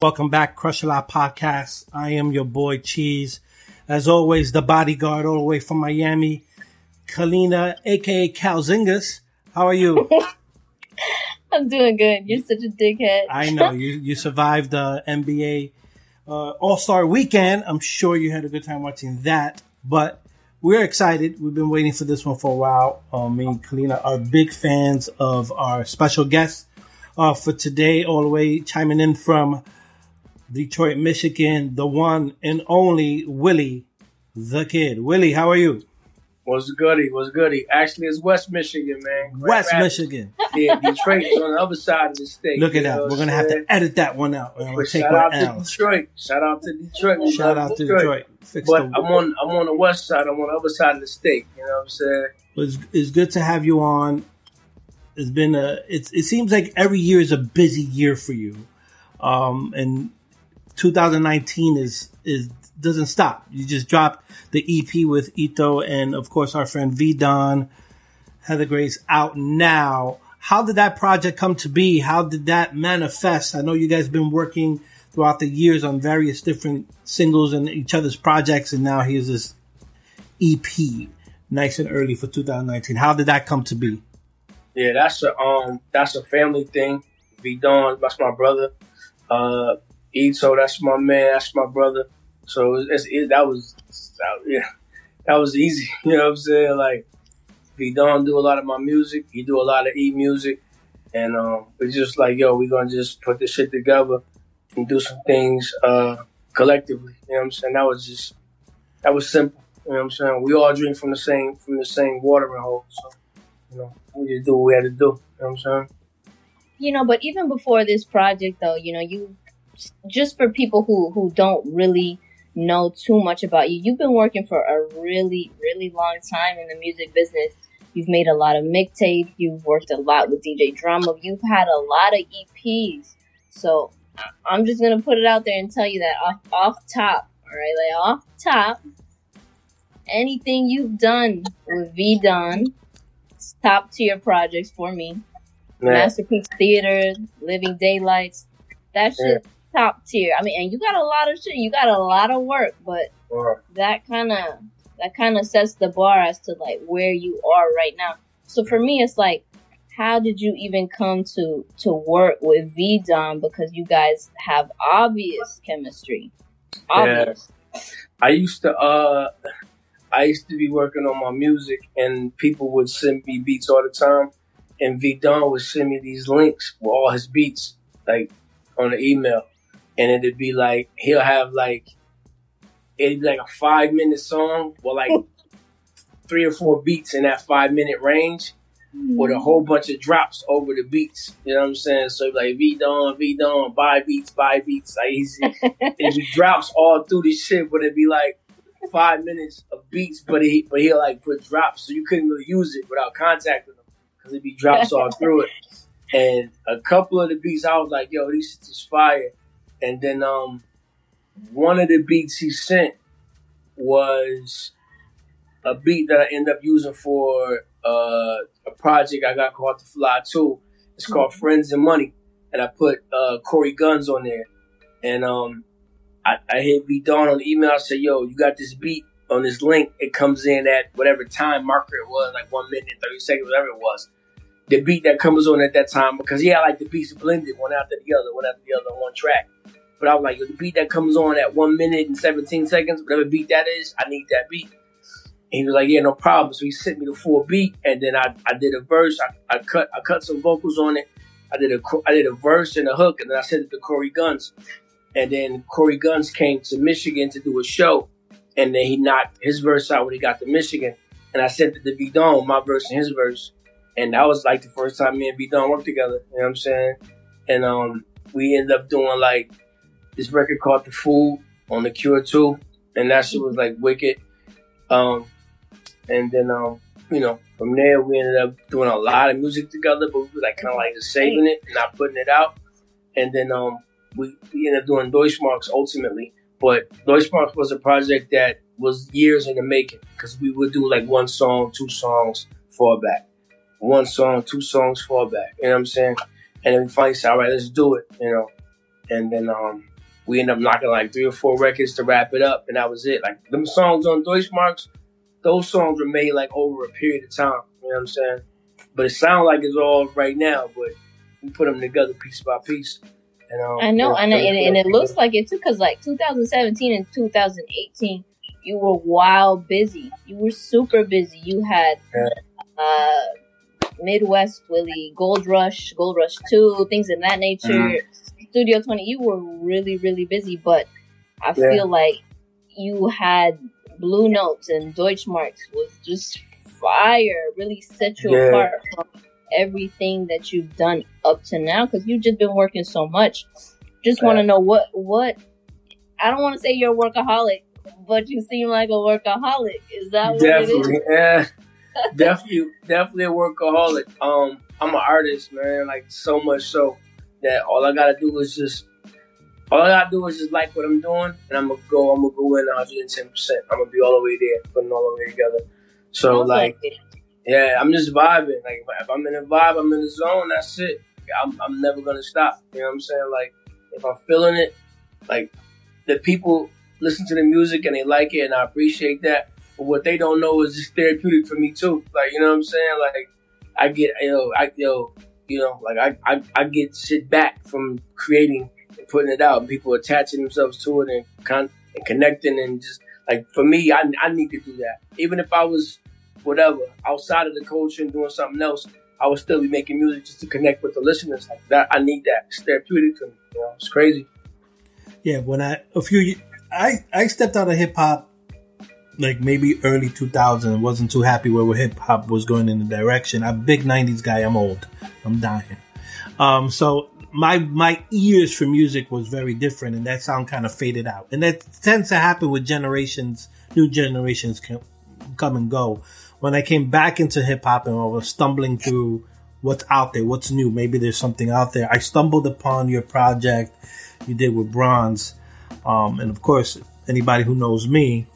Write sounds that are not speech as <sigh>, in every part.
Welcome back, Crush a Lot Podcast. I am your boy Cheese. As always, the bodyguard all the way from Miami, Kalina, aka Calzingas. How are you? <laughs> I'm doing good. You're such a dickhead. I know you. You survived the NBA uh, All Star Weekend. I'm sure you had a good time watching that. But we're excited. We've been waiting for this one for a while. Um, me and Kalina are big fans of our special guest uh, for today, all the way chiming in from Detroit, Michigan, the one and only Willie the Kid. Willie, how are you? What's goody? What's goody? Actually, it's West Michigan, man. Grand West Rapids. Michigan. <laughs> Yeah, Detroit is on the other side of the state. Look at that. We're gonna have to edit that one out. Take shout out to. Detroit. Shout out to Detroit. We Shout out to Detroit. Fix But I'm on I'm on the west side. I'm on the other side of the state. You know what I'm saying? it's, it's good to have you on. It's been a. It's, it seems like every year is a busy year for you, um, and 2019 is is doesn't stop. You just dropped the EP with Eto and of course our friend V Don, Heather Grace out now. How did that project come to be? How did that manifest? I know you guys have been working throughout the years on various different singles and each other's projects, and now here's this EP, nice and early for 2019. How did that come to be? Yeah, that's a um that's a family thing. V Don, that's my brother. Uh Eto, that's my man, that's my brother. So it's, it, that was that, yeah, that was easy. <laughs> You know what I'm saying? Like V Don do a lot of my music, he do a lot of E music, and um it's just like yo, we gonna just put this shit together and do some things uh collectively. You know what I'm saying? That was just that was simple. You know what I'm saying? We all drink from the same from the same watering hole. So you know, we just do what we had to do. You know what I'm saying? You know, but even before this project, though, you know, you just for people who who don't really know too much about you, you've been working for a really really long time in the music business. You've made a lot of mixtapes. You've worked a lot with DJ Drama. You've had a lot of EPs. So I'm just gonna put it out there and tell you that off off top, all right, like off top, anything you've done with V Don, top tier projects for me. Masterpiece Theater, Living Daylights. That shit top tier. I mean, and you got a lot of shit. You got a lot of work, but that kind of that kind of sets the bar as to like where you are right now. So for me, it's like, how did you even come to to work with V Don? Because you guys have obvious chemistry. Obvious. I used to uh I used to be working on my music and people would send me beats all the time and V Don would send me these links with all his beats like on the email and it'd be like he'll have like it'd be like a five minute song with like <laughs> three or four beats in that five minute range with a mm-hmm. whole bunch of drops over the beats. You know what I'm saying? So like V Don, V Don, buy beats, buy beats. Like he's <laughs> it'd drops all through this shit, but it'd be like five minutes of beats, but he but he'll like put drops, so you couldn't really use it without contacting him because it'd be drops all through it. <laughs> And a couple of the beats, I was like, yo, these is fire. And then um, one of the beats he sent was a beat that I ended up using for uh, a project I got called The Fly Too. It's called Friends and Money, and I put uh, Cory Gunz on there. And um, I, I hit V Don on the email. I said, "Yo, you got this beat on this link. It comes in at whatever time marker it was, like one minute and thirty seconds, whatever it was. The beat that comes on at that time, because yeah, like the beats blended one after the other, one after the other on one track. But I was like, yo, the beat that comes on at one minute and seventeen seconds, whatever beat that is, I need that beat. And he was like, yeah, no problem. So he sent me the full beat, and then I, I did a verse. I, I cut I cut some vocals on it. I did a I did a verse and a hook, and then I sent it to Cory Gunz. And then Cory Gunz came to Michigan to do a show, and then he knocked his verse out when he got to Michigan. And I sent it to V Don, my verse and his verse, and that was like the first time me and V Don worked together. You know what I'm saying? And um, we ended up doing like this record called The Food on the Cure too, and that shit was like wicked. Um, and then um, you know, from there we ended up doing a lot of music together, but we was like kind of like just saving it, and not putting it out. And then um, we, we ended up doing Deutschmarks ultimately. But Deutschmarks was a project that was years in the making because we would do like one song, two songs, fall back. One song, two songs, fall back. You know what I'm saying? And then we finally said, all right, let's do it, you know. and then um, we ended up knocking like three or four records to wrap it up, and that was it. Like them songs on Deutschmarks, those songs were made like over a period of time. You know what I'm saying? But it sounds like it's all right now, but we put them together piece by piece. And, um, I know, and, and, and, it looks like it too, because like 2017 and 2018, you were wild busy. You were super busy. You had uh, Midwest Willie, Gold Rush, Gold Rush 2, things in that nature. Mm-hmm. Studio 20, you were really, really busy, but I yeah. feel like you had Blue Notes and Deutschmarks was just fire, really set you yeah. apart from everything that you've done up to now because you've just been working so much. Just want to know what, what, I don't want to say you're a workaholic, but you seem like a workaholic. Is that what Definitely, it is? Yeah definitely, definitely a workaholic. Um, I'm an artist, man. Like so much so that all I gotta do is just, all I gotta do is just like what I'm doing, and I'm gonna go. I'm gonna go in 110. percent I'm gonna be all the way there, putting all the way together. So like, yeah, I'm just vibing. Like if I'm in a vibe, I'm in the zone. That's it. I'm, I'm never gonna stop. You know what I'm saying? Like if I'm feeling it, like the people listen to the music and they like it, and I appreciate that. But what they don't know is it's therapeutic for me too. Like, you know what I'm saying? Like, I get, know, I, know, you know, like I, I, I get shit back from creating and putting it out and people attaching themselves to it and, con- and connecting and just like for me, I, I need to do that. Even if I was whatever outside of the culture and doing something else, I would still be making music just to connect with the listeners. Like that, I need that. It's therapeutic to me. You know, it's crazy. Yeah, when I a few, I I stepped out of hip hop like maybe early 2000 wasn't too happy where hip hop was going in the direction. I'm a big 90s guy. I'm old. I'm dying. Um, so my my ears for music was very different, and that sound kind of faded out. And that tends to happen with generations. New generations can come and go. When I came back into hip hop and I was stumbling through what's out there, what's new, maybe there's something out there. I stumbled upon your project you did with Bronze, um, and of course, anybody who knows me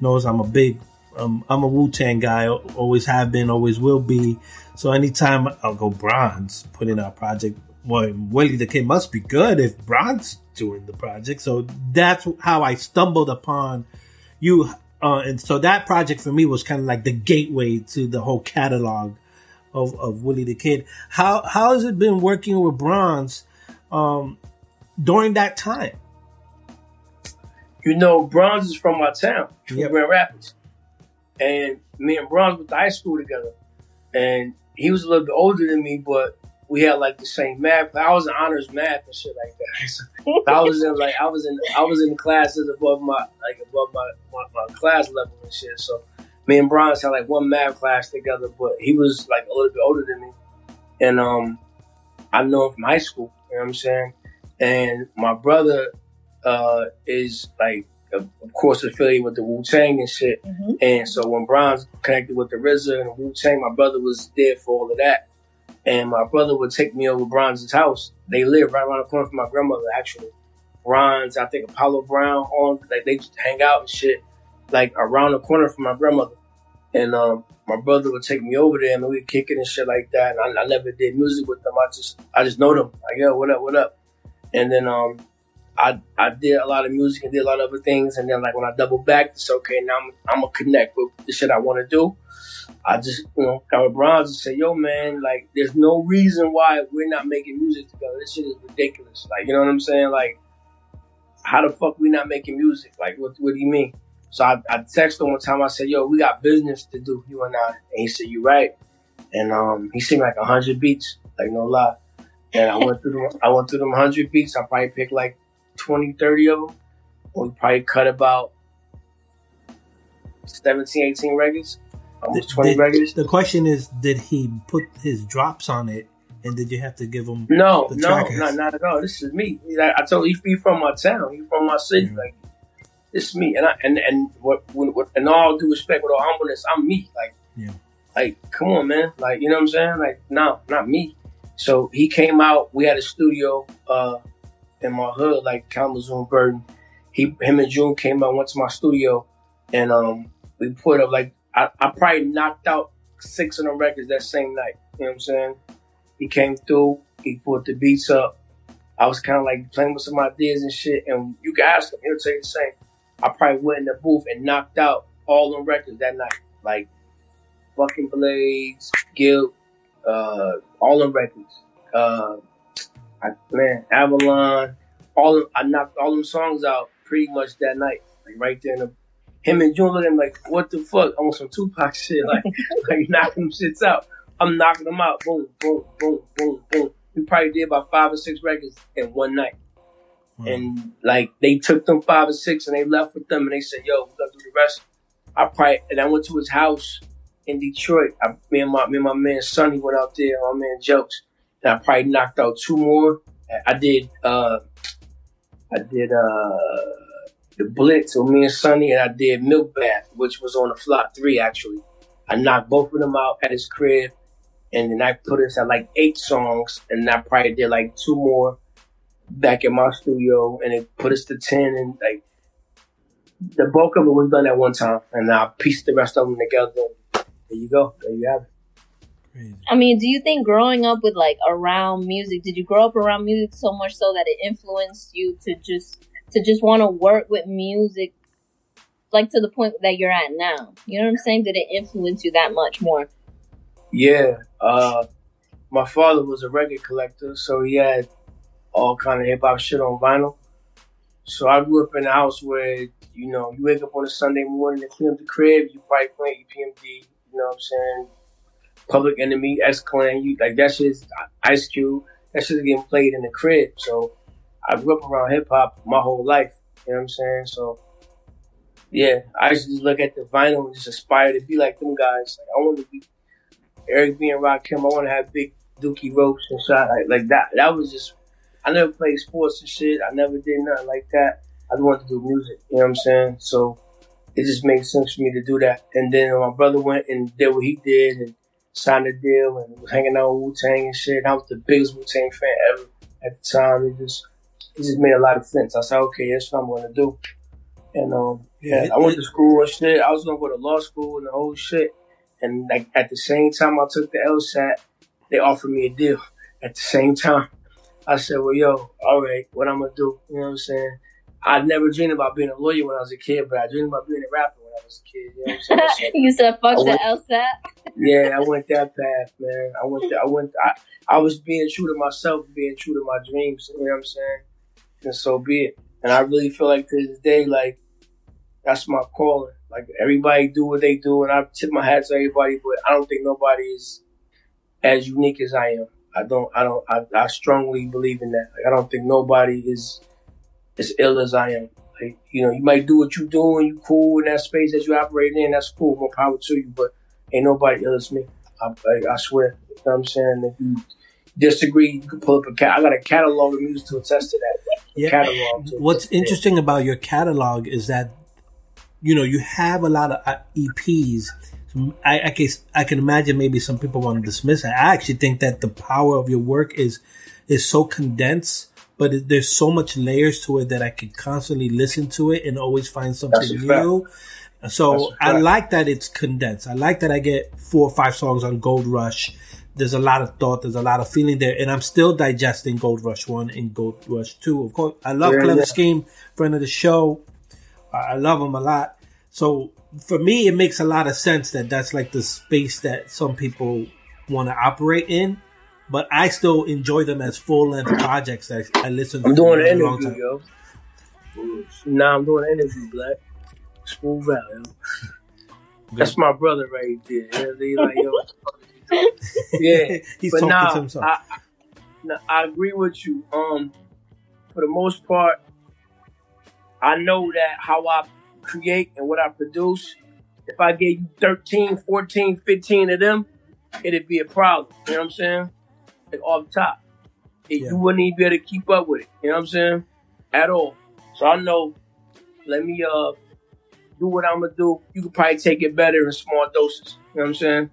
knows I'm a big, um, I'm a Wu Tang guy. Always have been, always will be. So anytime I'll go Bronze, putting out project. Well, Willie the Kid must be good if Bronze doing the project. So that's how I stumbled upon you. Uh, and so that project for me was kind of like the gateway to the whole catalog of, of Willie the Kid. How how has it been working with Bronze um, during that time? You know, Bronze is from my town, from yep. Grand Rapids. And me and Bronze went to high school together. And he was a little bit older than me, but we had like the same math. I was in honors math and shit like that. <laughs> So I was in like I was in I was in classes above my like above my, my, my class level and shit. So me and Bronze had like one math class together, but he was like a little bit older than me. And um I know him from high school, you know what I'm saying? And my brother uh, is like, of, course, affiliated with the Wu Tang and shit. Mm-hmm. And so when Bronze connected with the RZA and Wu Tang, my brother was there for all of that. And my brother would take me over Bronze's house. They live right around the corner from my grandmother, actually. Bronze, I think Apollo Brown, on like they just hang out and shit, like around the corner from my grandmother. And um, my brother would take me over there and we'd kick it and shit like that. And I, I, never did music with them. I just I just know them. Like, yo, what up, what up? And then um, I I did a lot of music and did a lot of other things, and then like when I double back, it's okay. Now I'm I'm gonna connect with the shit I want to do. I just you know got with Bronze and say, yo man, like there's no reason why we're not making music together. This shit is ridiculous. Like you know what I'm saying? Like how the fuck we not making music? Like what what do you mean? So I, I texted him one time. I said, yo, we got business to do, you and I. And he said, you right. And um, he seemed me like hundred beats, like no lie. And I went through them. I went through them hundred beats. I probably picked like 20, 30 of them. We probably cut about 17, 18 records, almost 20 did, records. The question is, did he put his drops on it? And did you have to give him? No, no, not, not at all. This is me. I, told you, he from my town. He from my city. Like, this is me. And I, and and what, what, and all due respect, with all humbleness, I'm me. Like, yeah. like, come on, man. Like, you know what I'm saying? Like, no, not me. So he came out. We had a studio. Uh, in my hood, like Kalamazoo Burton. He, him and June came out, went to my studio, and um, we put up like I, I probably knocked out six of them records that same night. You know what I'm saying? He came through, he put the beats up, I was kind of like playing with some ideas and shit. And you can ask him; he'll tell you the same. I probably went in the booth and knocked out all them records that night, like fucking Blades, Guilt, uh, all them records. Uh, I, man, Avalon, all them, I knocked all them songs out pretty much that night, like right there in the. Him and June looking like, what the fuck? On some Tupac shit, like, <laughs> like knocking them shits out. I'm knocking them out. Boom, boom, boom, boom, boom. We probably did about five or six records in one night. Wow. And like they took them five or six and they left with them and they said, "Yo, we're gonna do the rest." I probably and I went to his house in Detroit. I, me and my me and my man Sonny went out there. My man Jokes, and I probably knocked out two more. I did. uh I did uh the Blitz with me and Sonny, and I did Milk Bath, which was on the flop three actually. I knocked both of them out at his crib, and then I put us at like eight songs, and I probably did like two more back in my studio, and it put us to ten, and like the bulk of it was done at one time, and I pieced the rest of them together. There you go. There you have it. Crazy. I mean, do you think growing up with like around music, did you grow up around music so much so that it influenced you to just to just want to work with music like to the point that you're at now? You know what I'm saying? Did it influence you that much more? Yeah. Uh, my father was a record collector, so he had all kind of hip hop shit on vinyl. So I grew up in a house where you know you wake up on a Sunday morning and clean up the crib, you probably playing EPMD. You know what I'm saying? Public Enemy, X Clan, you like that shit's uh, Ice Cube. That shit's getting played in the crib. So I grew up around hip hop my whole life. You know what I'm saying? So yeah, I used to just look at the vinyl and just aspire to be like them guys. Like I want to be Eric B and Rakim. I want to have big Dookie ropes and shot like, like that. That was just. I never played sports and shit. I never did nothing like that. I just wanted to do music. You know what I'm saying? So it just made sense for me to do that. And then my brother went and did what he did and signed a deal and was hanging out with Wu Tang and shit. And I was the biggest Wu Tang fan ever at the time. It just it just made a lot of sense. I said, okay, that's what I'm gonna do. And um, yeah, I went to school and shit. I was gonna go to law school and the whole shit. And like at the same time I took the LSAT, they offered me a deal. At the same time, I said, well, yo, all right, what I'm gonna do? You know what I'm saying? I never dreamed about being a lawyer when I was a kid, but I dreamed about being a rapper I was a kid. You know what I'm saying? <laughs> You said fuck I the LSAT. yeah, I went that path, man. I went, I went, I, I was being true to myself, being true to my dreams. You know what I'm saying? And so be it. And I really feel like to this day, like that's my calling. Like everybody do what they do, and I tip my hat to everybody, but I don't think nobody is as unique as I am. I don't, I don't, I, I strongly believe in that. Like I don't think nobody is as ill as I am. Like you know, you might do what you do and you cool in that space that you operate in. That's cool, more power to you. But ain't nobody ill as me. I, I, I swear. You know what I'm saying? If you disagree, you can pull up a cat. I got a catalog of music to attest to that. Yeah. Catalog. What's that. interesting about your catalog is that you know you have a lot of uh, EPs. I, I can I can imagine maybe some people want to dismiss it. I actually think that the power of your work is is so condensed, but it, there's so much layers to it that I can constantly listen to it and always find something a fact. new. So I like that it's condensed. I like that I get four or five songs on Gold Rush. There's a lot of thought. There's a lot of feeling there, and I'm still digesting Gold Rush One and Gold Rush Two. Of course, I love Yeah, Clever yeah. Scheme, friend of the show. I I love him a lot. So for me, it makes a lot of sense that that's like the space that some people want to operate in. But I still enjoy them as full length projects that I listen to I'm doing an interview, time. yo. Nah, I'm doing an interview, Black. Smooth out, yo. That's my brother right there. They like, yo, what the fuck is he doing? yeah. He's but talking nah, to himself. I, I agree with you. Um, for the most part, I know that how I create and what I produce, if I gave you 13, 14, 15 of them, it'd be a problem. You know what I'm saying? Like off top. It- Yeah. You wouldn't even be able to keep up with it. You know what I'm saying? At all. So I know, let me uh do what I'm gonna do. You could probably take it better in small doses. You know what I'm saying?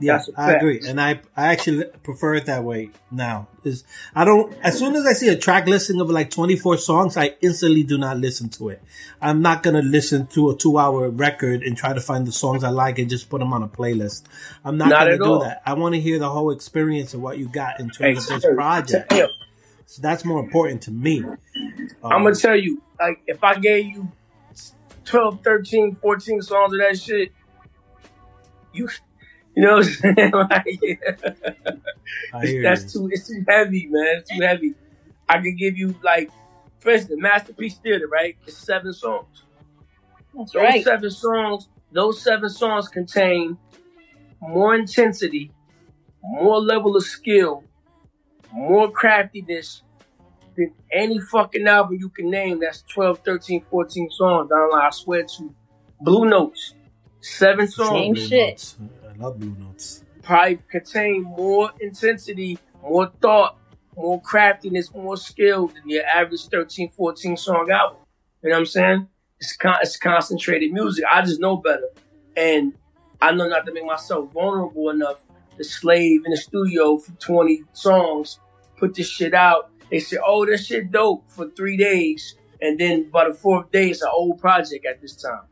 Yeah, I agree, and I I actually prefer it that way now. Is I don't as soon as I see a track listing of like twenty four songs, I instantly do not listen to it. I'm not gonna listen to a two hour record and try to find the songs I like and just put them on a playlist. I'm not, Not gonna do all. that. I want to hear the whole experience of what you got in terms Hey, of this project. So that's more important to me. Um, I'm gonna tell you, like, if I gave you 12, 13, 14 songs of that shit, you, you know what I'm saying? <laughs> like, yeah. that's too, it's too heavy, man. It's too heavy. I can give you like, for instance, Masterpiece Theater, right? It's seven songs. That's those right. seven songs, those seven songs contain more intensity, more level of skill, more craftiness than any fucking album you can name that's 12, 13, 14 songs. I, I swear to Blue Notes, seven songs. Same Blue shit. I love Blue Notes. Probably contain more intensity, more thought, more craftiness, more skill than your average 13, 14 song album. You know what I'm saying? It's, con- it's concentrated music. I just know better. And I know not to make myself vulnerable enough to slave in the studio for 20 songs, put this shit out. They say, oh, this shit dope for three days. And then by the fourth day, it's an old project at this time.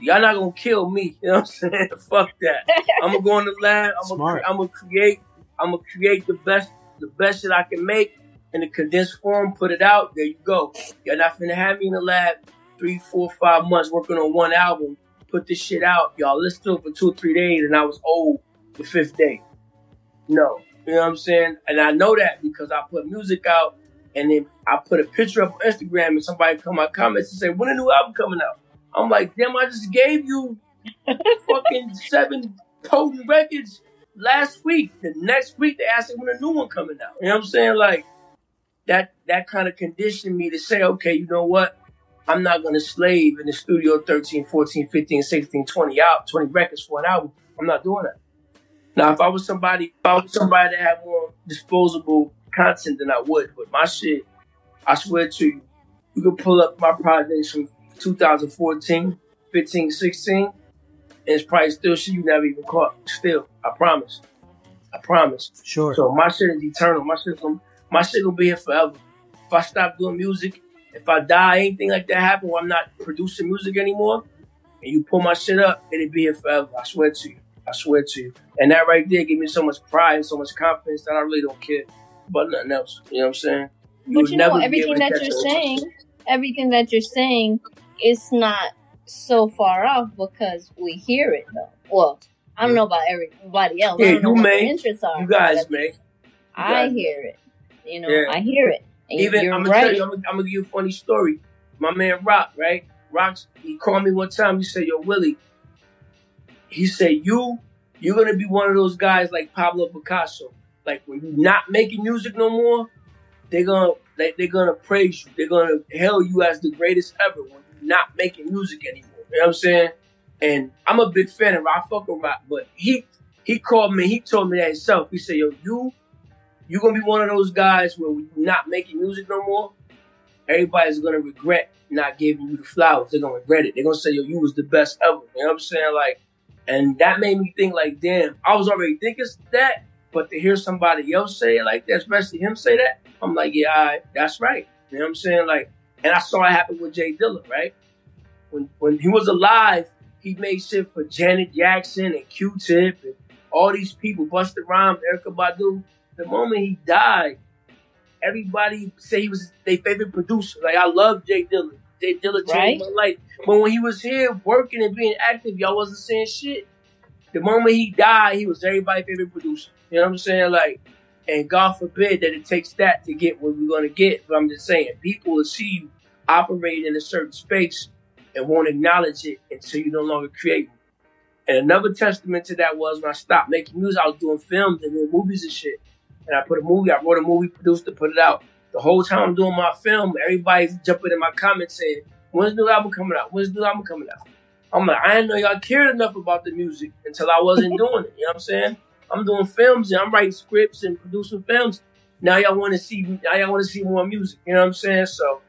Y'all not gonna kill me. <laughs> You know what I'm saying? <laughs> Fuck that. I'm gonna go in the lab. I'm gonna, I'm gonna create. I'm gonna create the best, the best shit I can make in a condensed form. Put it out. There you go. Y'all not finna have me in the lab three, four, five months working on one album. Put this shit out. Y'all listen to it for two or three days, and I was old the fifth day. No, you know what I'm saying? And I know that because I put music out, and then I put a picture up on Instagram, and somebody come my comments and say, "When a new album coming out?" I'm like, "Damn, I just gave you fucking seven potent records last week. The next week they asked me when a new one coming out. You know what I'm saying? Like that that kind of conditioned me to say, okay, you know what? I'm not gonna slave in the studio 13, 14, 15, 16, 20 out, 20 records for an album. I'm not doing that. Now if I was somebody if I was somebody that had more disposable content than I would, but my shit, I swear to you, you could pull up my projects from 2014, 15, 16, and it's probably still shit you never even caught. Still, I promise. I promise. Sure. So my shit is eternal. My shit gonna, my shit gonna be here forever. If I stop doing music, if I die, anything like that happen where I'm not producing music anymore, and you pull my shit up, it'll be here forever. I swear to you. I swear to you. And that right there give me so much pride and so much confidence that I really don't care about nothing else. You know what I'm saying? But you know, everything able that you're saying, everything that you're saying is not so far off because we hear it though. Well, I don't know about everybody else. Yeah, you may. interests are. You guys, but man. I guys. hear it. You know, Yeah. I hear it. And Even I'm gonna right. tell you, I'm gonna, I'm gonna give you a funny story. My man Rock, right? Rock's he called me one time. He said, "Yo, Willie," he said, "You, you're gonna be one of those guys like Pablo Picasso. Like when you're not making music no more, they're gonna they, they're gonna praise you. They're gonna hail you as the greatest ever when not making music anymore. You know what I'm saying? And I'm a big fan of. I fuck Rock, but he he called me. He told me that himself. He said, "Yo, you." you're gonna be one of those guys where you're not making music no more. Everybody's gonna regret not giving you the flowers. They're gonna regret it. They're gonna say, "Yo, you was the best ever." You know what I'm saying? Like, and that made me think, like, damn, I was already thinking that, but to hear somebody else say it like that, especially him say that, I'm like, yeah, that's right. You know what I'm saying? Like, and I saw it happen with J Dilla, right? When when he was alive, he made shit for Janet Jackson and Q-Tip and all these people, Busta Rhymes, Erykah Badu. The moment he died, everybody say he was their favorite producer. Like I love J Dilla. J Dilla changed Right. my life. But when he was here working and being active, y'all wasn't saying shit. The moment he died, he was everybody's favorite producer. You know what I'm saying? Like, and God forbid that it takes that to get what we're gonna get. But I'm just saying, people will see you operate in a certain space and won't acknowledge it until you no longer create. And another testament to that was when I stopped making music, I was doing films and doing movies and shit. And I put a movie, I wrote a movie, produced it, put it out. The whole time I'm doing my film, everybody's jumping in my comments saying, When's the new album coming out? When's the new album coming out? I'm like, I didn't know y'all cared enough about the music until I wasn't <laughs> doing it. You know what I'm saying? I'm doing films and I'm writing scripts and producing films. Now y'all want to see now y'all want to see more music. You know what I'm saying? So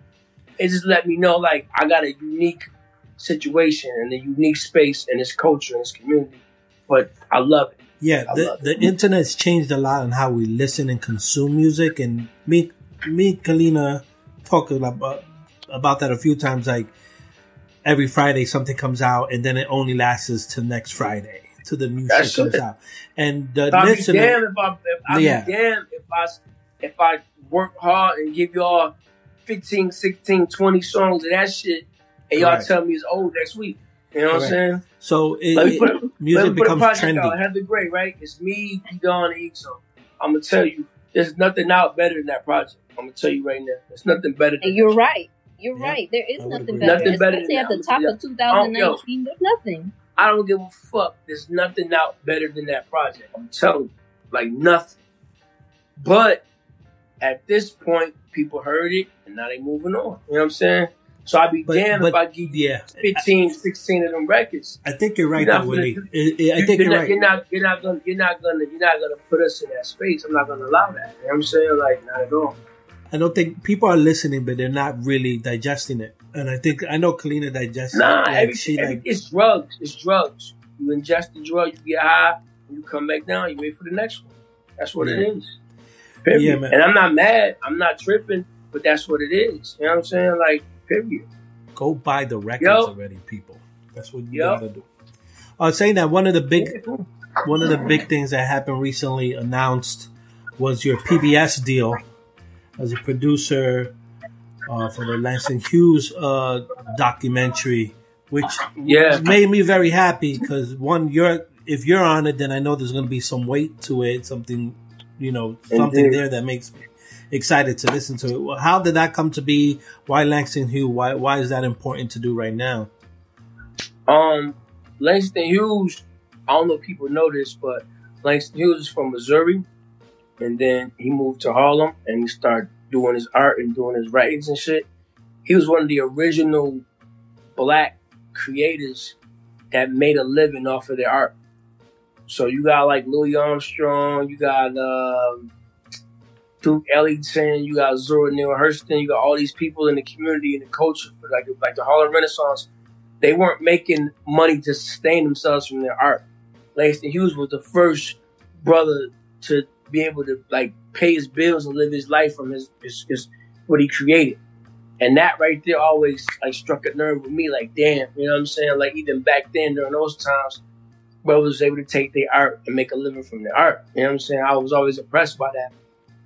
it just let me know like I got a unique situation and a unique space in this culture and this community. But I love it. Yeah, I the, the internet's changed a lot on how we listen and consume music, and me, me, Kalina talk about about that a few times. Like every Friday, something comes out, and then it only lasts till next Friday till the new That's shit comes out. And the I'd be listener, if I if I'd Yeah. be damned if I if I work hard and give y'all 15, 16, 20 songs of that shit, and y'all Right. tell me it's old next week. You know what I'm saying? So it, Let me it- put, let music me put a becomes project out. trendy. Heather Gray, right? It's me, V Don, and Eto. I'm gonna tell you, there's nothing out better than that project. I'm gonna tell you right now. There's nothing better than And you're right. You're Yeah, right. There is nothing better. Nothing better Especially than at the top Yeah. of 2019, there's nothing. I don't give a fuck. There's nothing out better than that project. I'm telling you, like nothing. But at this point, people heard it, and now they moving on. You know what I'm saying? So I'd be But- damned if I give you Yeah, 15, 16 of them records. I think you're right, though, Willie. I- I I think you're, you're not, right. you're not. You're not gonna. You're not gonna. You're not gonna put us in that space. I'm not gonna allow that. You know what I'm saying? Like not at all. I don't think people are listening, but they're not really digesting it. And I think I know Kalina digests Nah, it. Like, she like it's drugs. It's drugs. You ingest the drug, you get high, you come back down, you wait for the next one. That's what it is. Period. Yeah, man. And I'm not mad. I'm not tripping, but that's what it is. You know what I'm saying? Like, period. go buy the records Yo. already, people. That's what you Yo. gotta do. I was saying that one of the big one of the big things that happened recently announced was your PBS deal as a producer uh, for the Langston Hughes uh, documentary, which Yeah. made me very happy because one, you're if you're on it, then I know there's going to be some weight to it, something you know, something Indeed. there that makes me excited to listen to it. Well, How did that come to be? Why Langston Hughes? Why why is that important to do right now? Um, Langston Hughes, I don't know if people know this, but Langston Hughes is from Missouri. And then he moved to Harlem and he started doing his art and doing his writings and shit. He was one of the original black creators that made a living off of their art. So you got like Louis Armstrong, you got um, Duke Ellington, you got Zora Neale Hurston, you got all these people in the community and the culture for like like the Harlem Renaissance they weren't making money to sustain themselves from their art. Langston Hughes was the first brother to be able to like pay his bills and live his life from his, his, his what he created. And that right there always like struck a nerve with me, like damn, you know what I'm saying? Like even back then during those times, brothers was able to take their art and make a living from their art. You know what I'm saying? I was always impressed by that.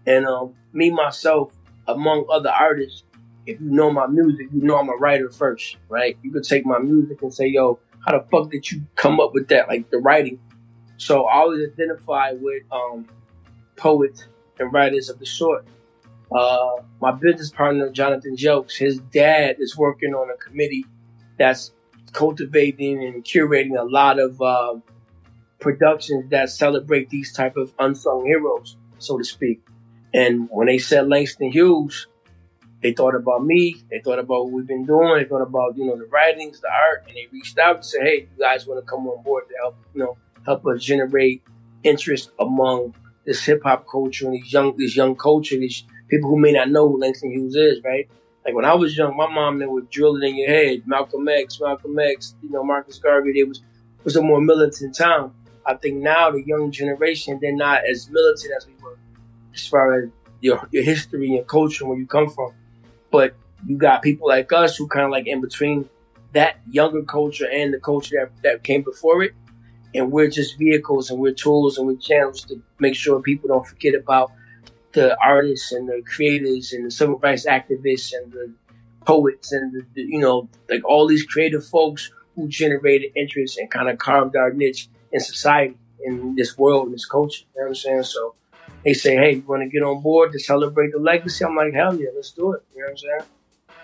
And um, me myself, among other artists, if you know my music, you know I'm a writer first, right? You could take my music and say, yo, how the fuck did you come up with that? Like the writing. So I always identify with um, poets and writers of the sort. Uh, my business partner, Jonathan Jokes, his dad is working on a committee that's cultivating and curating a lot of uh, productions that celebrate these type of unsung heroes, so to speak. And when they said Langston Hughes, they thought about me. They thought about what we've been doing. They thought about you know the writings, the art, and they reached out and said, "Hey, you guys want to come on board to help you know help us generate interest among this hip hop culture and these young this young culture, these people who may not know who Langston Hughes is, right? Like when I was young, my mom they would drill it in your head. Malcolm X, Malcolm X, you know Marcus Garvey. They was was a more militant time. I think now the young generation they're not as militant as we were, as far as your your history and culture and where you come from. But you got people like us who kind of like in between that younger culture and the culture that, that came before it. And we're just vehicles and we're tools and we're channels to make sure people don't forget about the artists and the creators and the civil rights activists and the poets and the, the you know, like all these creative folks who generated interest and kind of carved our niche in society, in this world, in this culture. You know what I'm saying? So they say, hey, you want to get on board to celebrate the legacy? I'm like, hell yeah, let's do it. You know what I'm saying?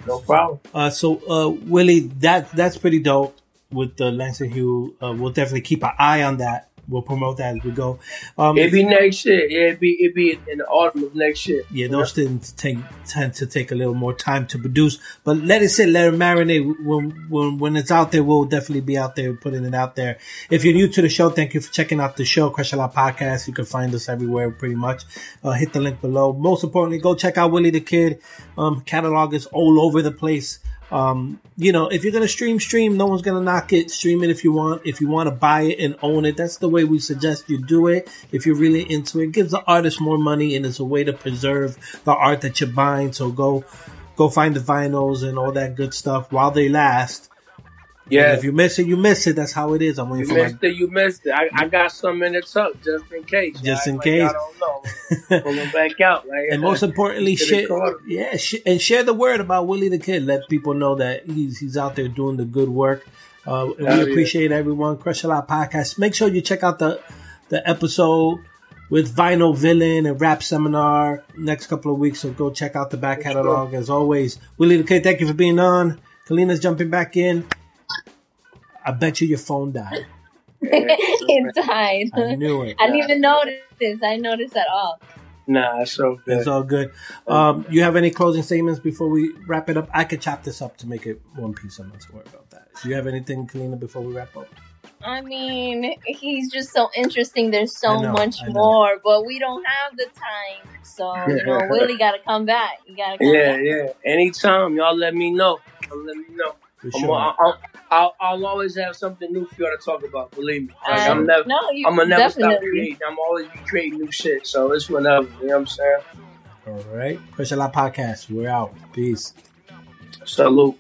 No problem. Uh, so uh, Willie, that that's pretty dope with the Langston Hughes. Uh, we'll definitely keep an eye on that. We'll promote that as we go. Um, It'd be next year. Yeah, it'd be it'd be in the autumn of next year. yeah, those things take tend to take a little more time to produce, but let it sit, let it marinate. When when when it's out there, we'll definitely be out there putting it out there. If you're new to the show, thank you for checking out the show, Crush a Lot Podcast. You can find us everywhere, pretty much. Uh, hit the link below. Most importantly, go check out Willie the Kid. Um, catalog is all over the place. Um, you know, if you're gonna stream, stream. No one's gonna knock it. Stream it if you want. If you want to buy it and own it, that's the way we suggest you do it. If you're really into it, it gives the artist more money and it's a way to preserve the art that you're buying. So go, go find the vinyls and all that good stuff while they last. Yeah. If you miss it, you miss it. That's how it is. I'm waiting You for missed it, you missed it. I, I got some in the tuck just in case. Just I, in like, case. I don't know. my. <laughs> Pull them back out. Like, and most <laughs> importantly, share yeah, sh- and share the word about Willie the Kid. Let people know that he's he's out there doing the good work. Uh, we yeah. appreciate everyone. Crush a lot podcast. Make sure you check out the the episode with Vinyl Villain and Rap Seminar next couple of weeks. So go check out the back catalog as always. Willie the Kid, thank you for being on. Kalina's jumping back in. I bet you your phone died. <laughs> it died. I knew it. I didn't even notice. I didn't at all. Nah, it's so good. It's all good. Um, you have any closing statements before we wrap it up? I could chop this up to make it one piece. I'm not too worried about that. Do you have anything, Kalina, before we wrap up? I mean, he's just so interesting. There's so know, much more, but we don't have the time. So, you know, Willie got to come back. You got to come yeah, back. yeah. Anytime, y'all let me know. Y'all let me know. For I'm, I'll, I'll, I'll always have something new for y'all to talk about. Believe me. Like, I'm Um, never. no, you I'm gonna never stop creating. I'm always be creating new shit. So it's whenever. You know what I'm saying? All right. Crush a lot podcast. We're out. Peace. Salute.